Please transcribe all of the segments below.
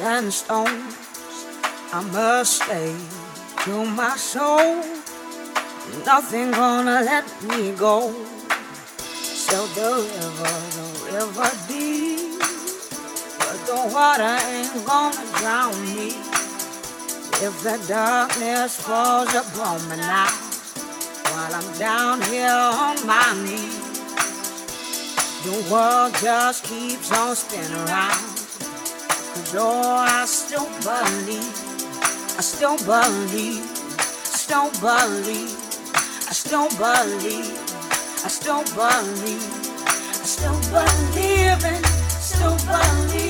and stones. I must stay to my soul. Nothing gonna let me go. So the river, the river deep, but the water ain't gonna drown me. If the darkness falls upon me now, while I'm down here on my knees, the world just keeps on spinning around. Oh, I still believe, I still believe, still believe, I still believe, I still believe, I still believe in, still believe,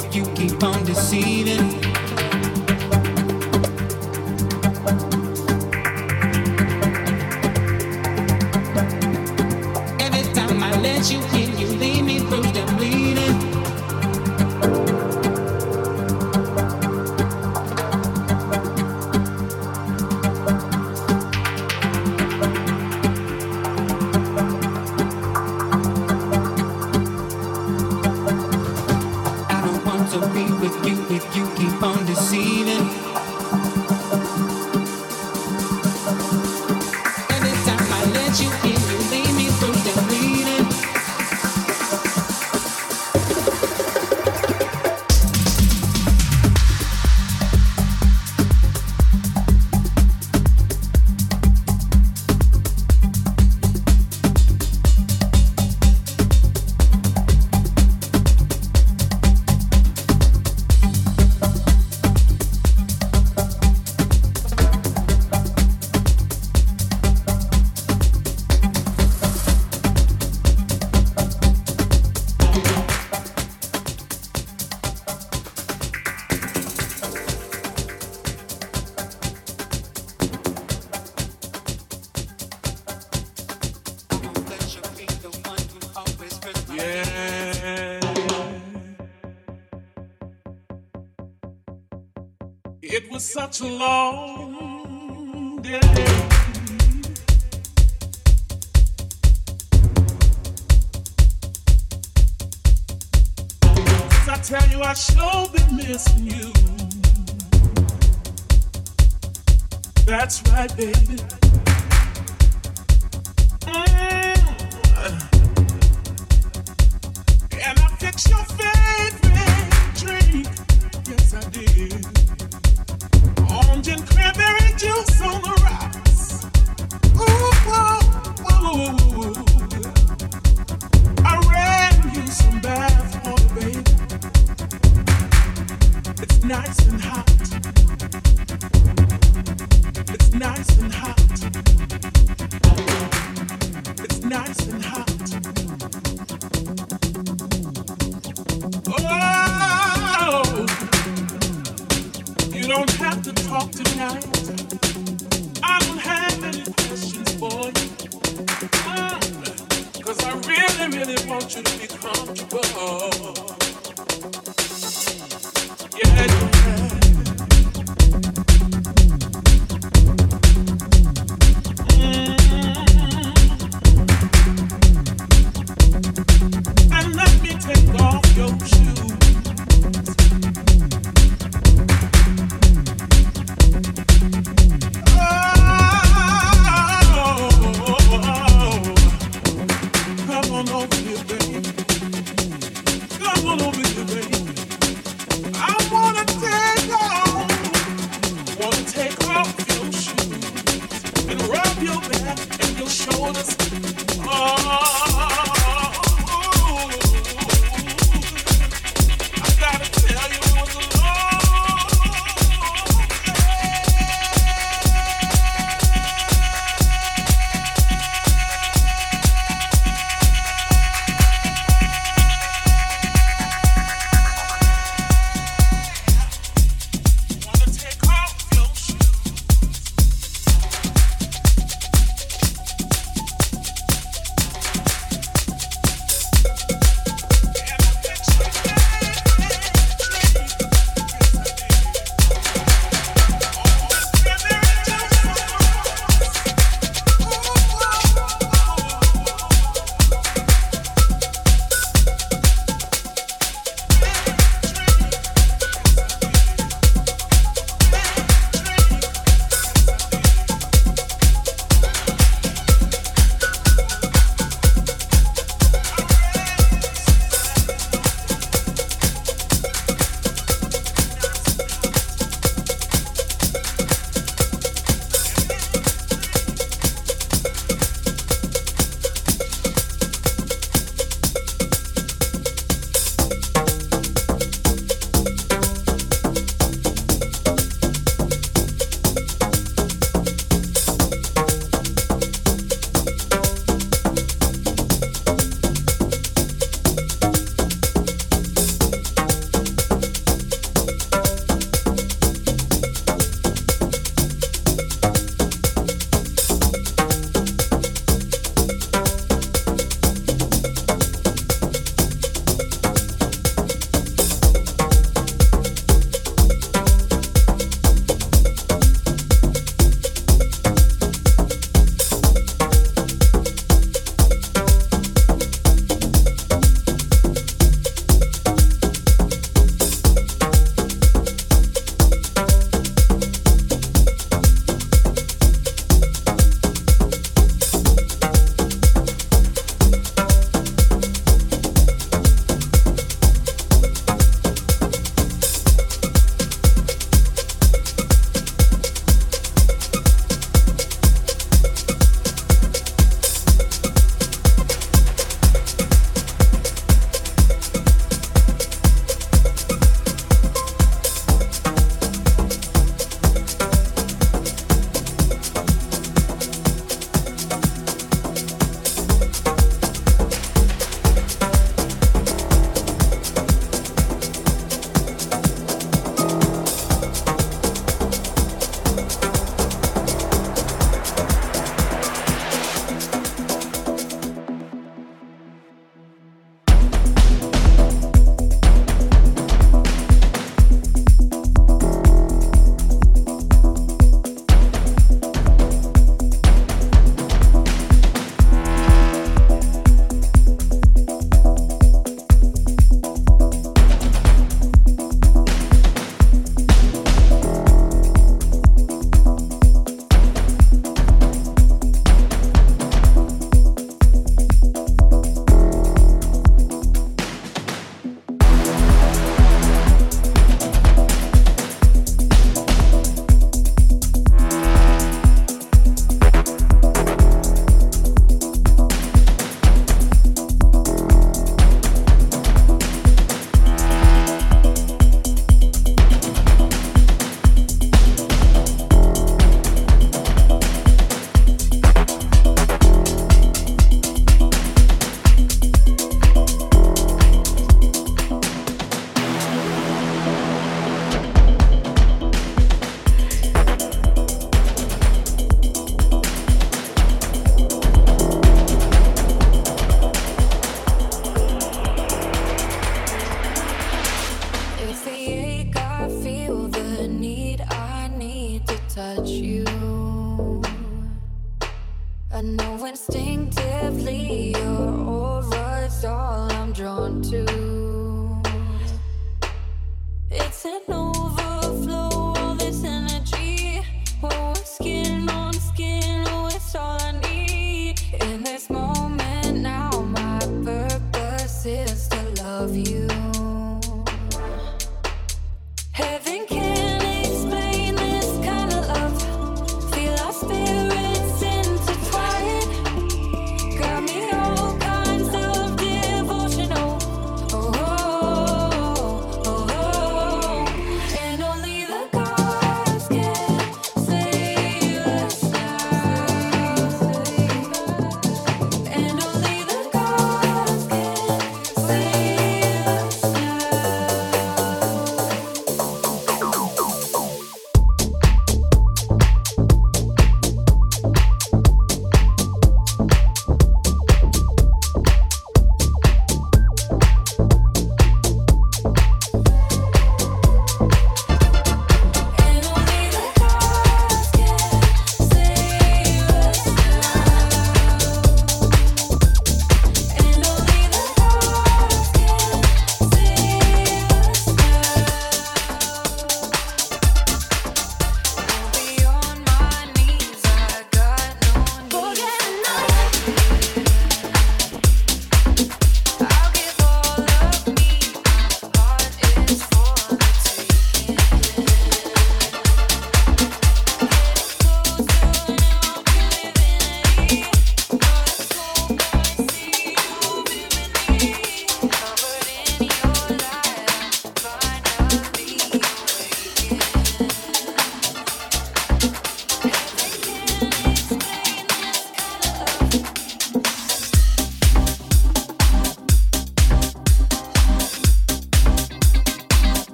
such a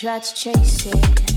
try to chase it.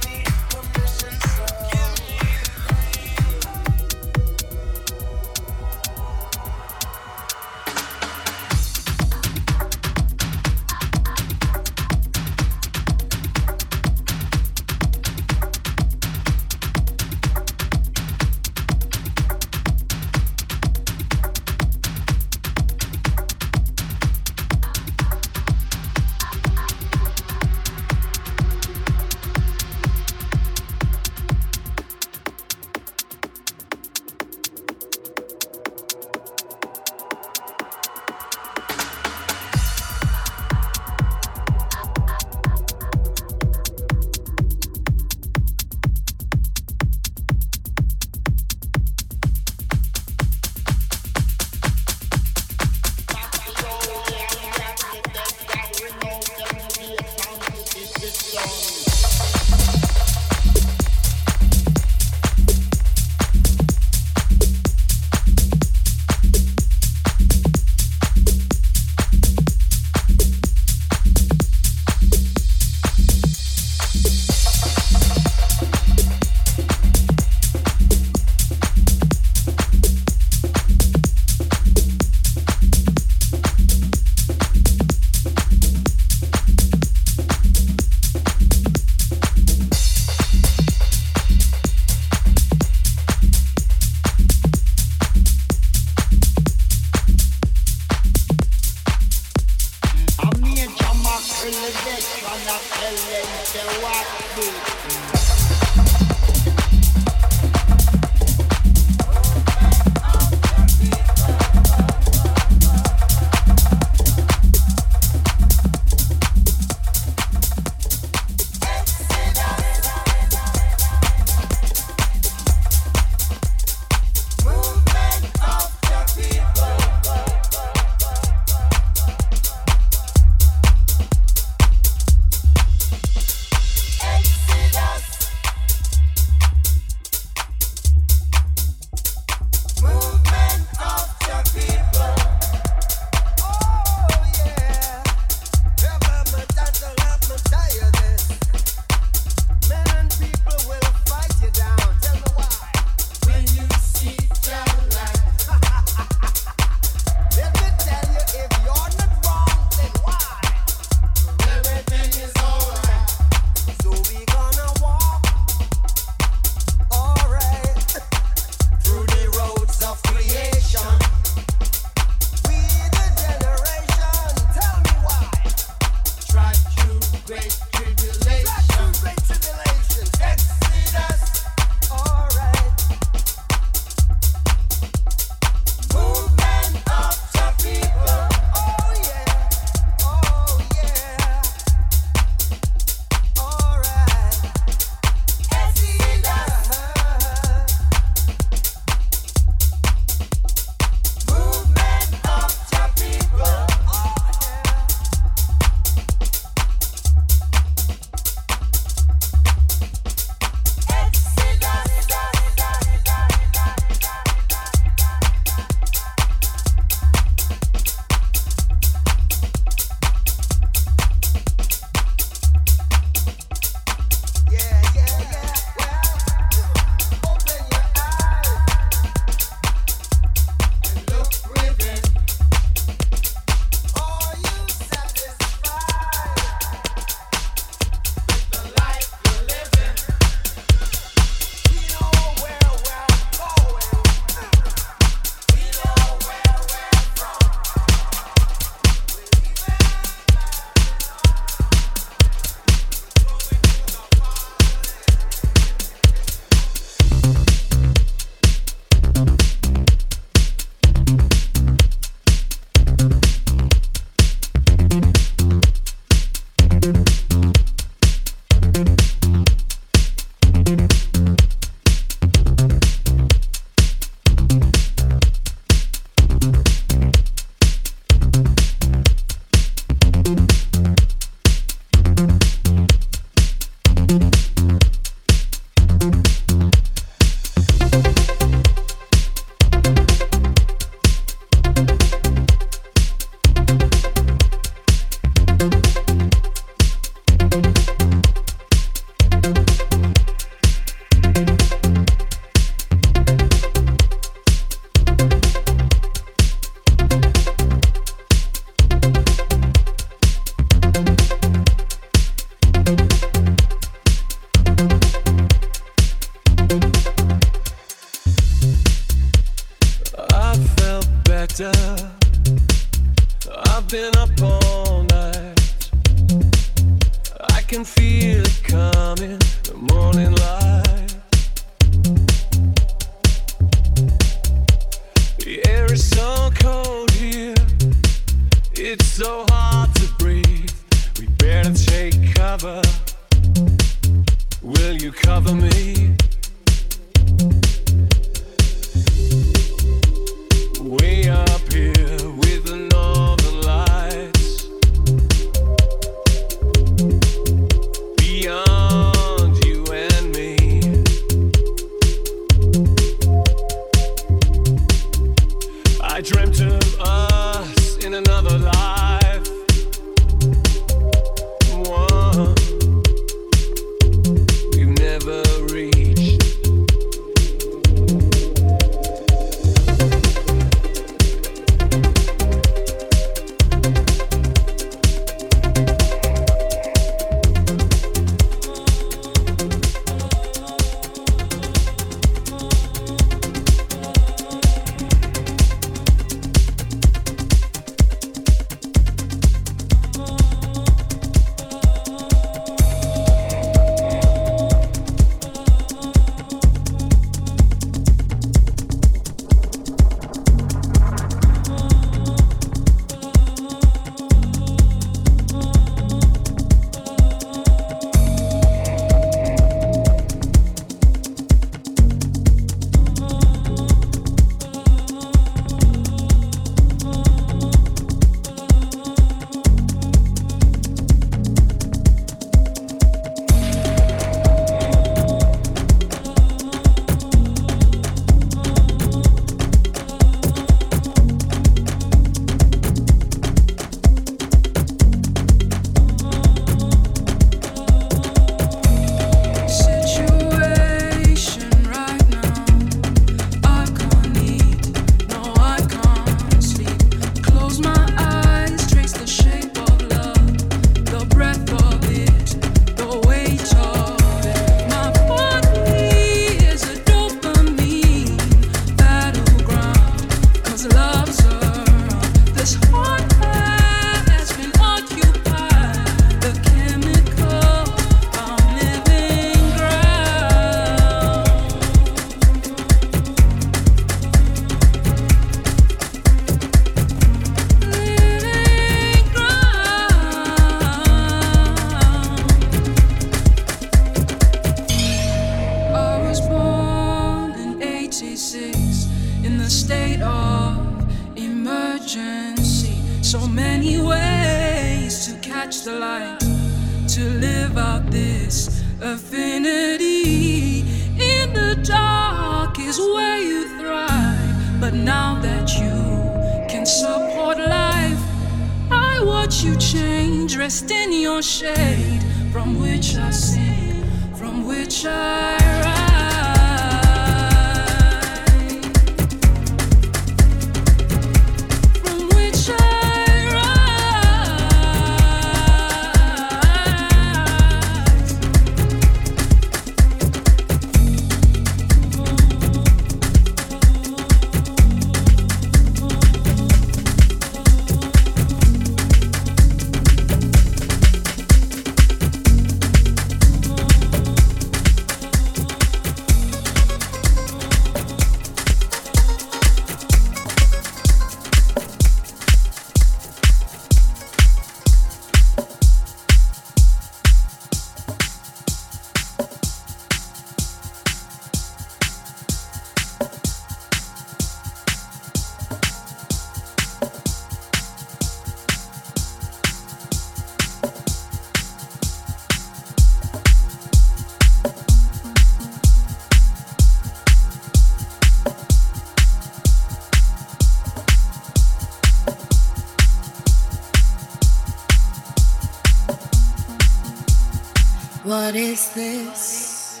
What is this?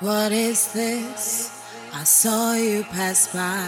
What is this? I saw you pass by.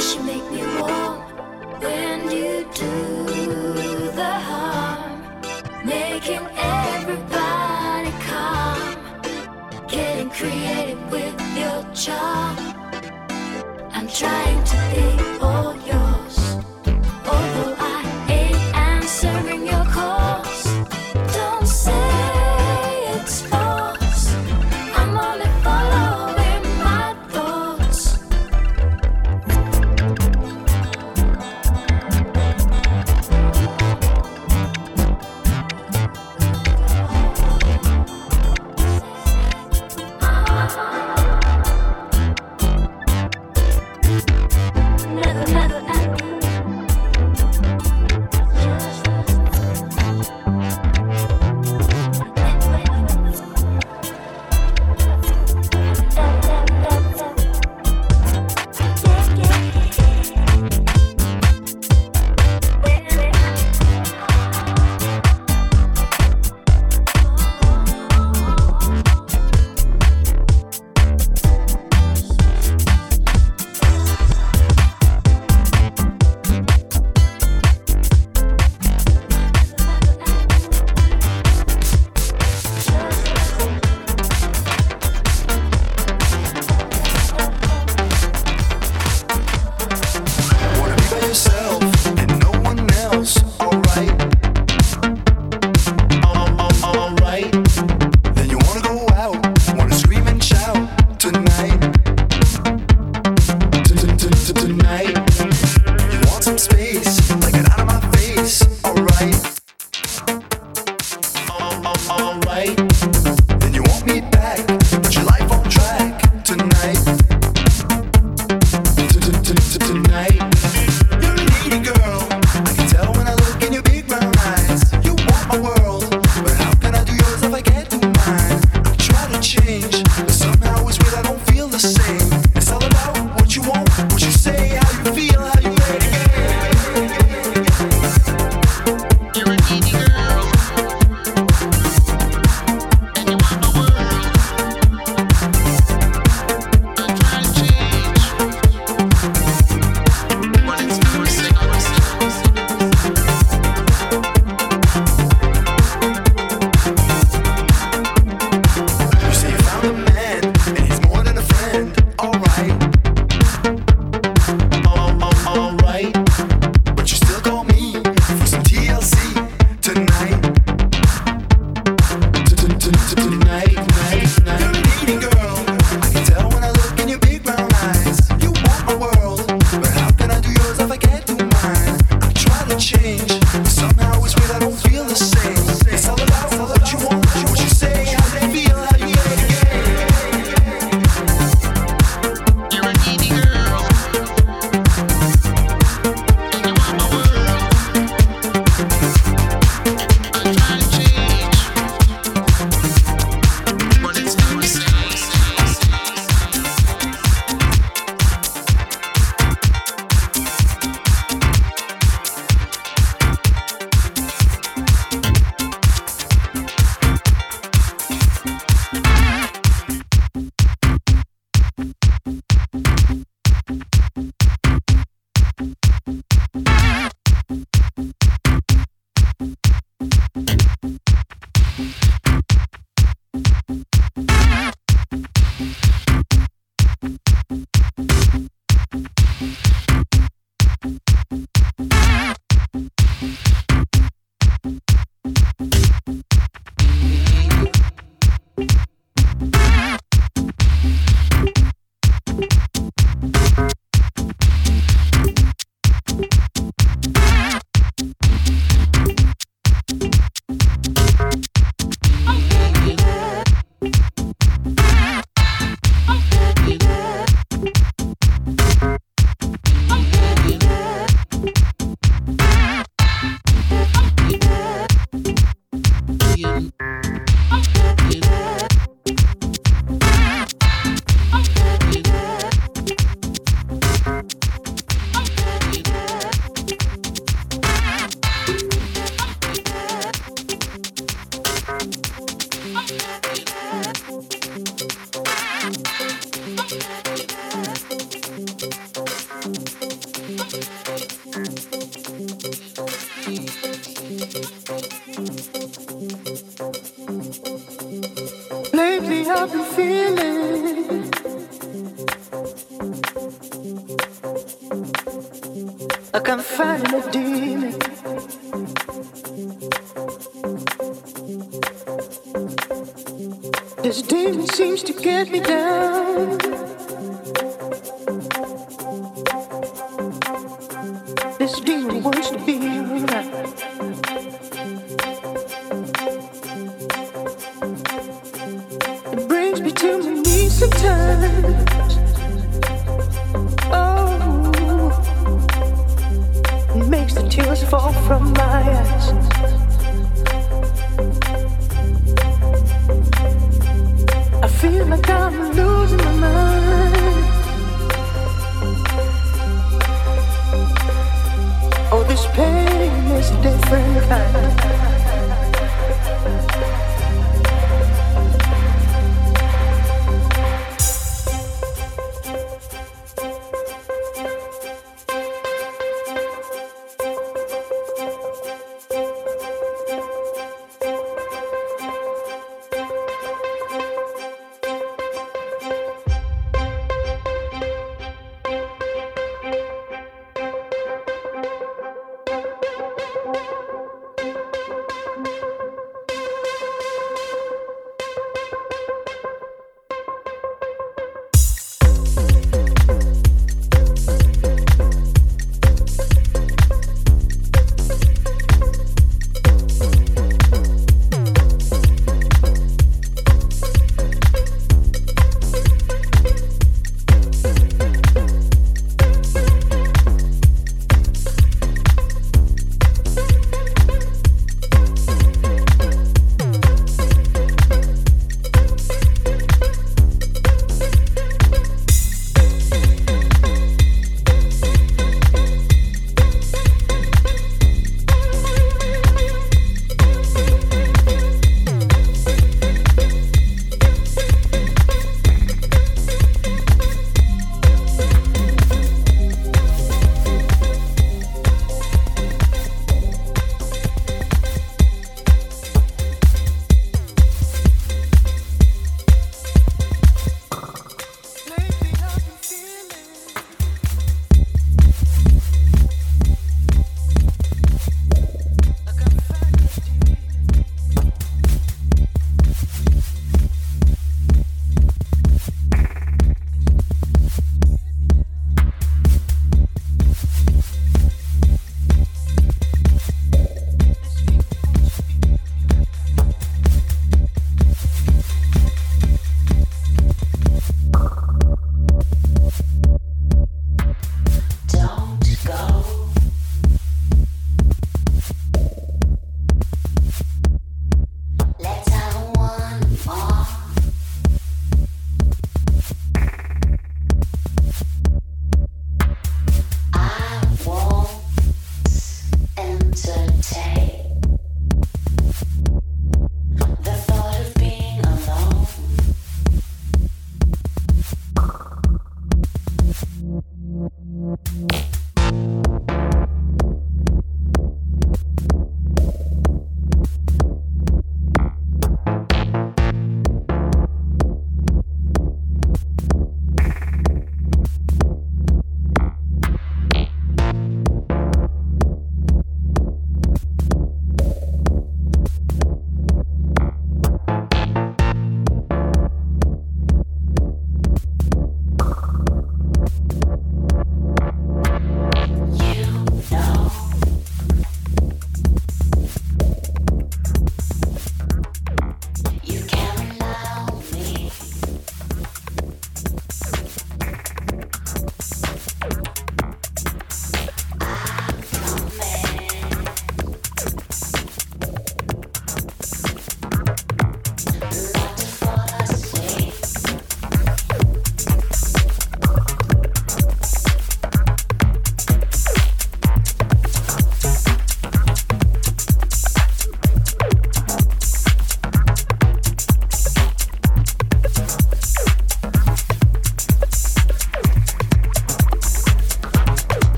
Guess you make me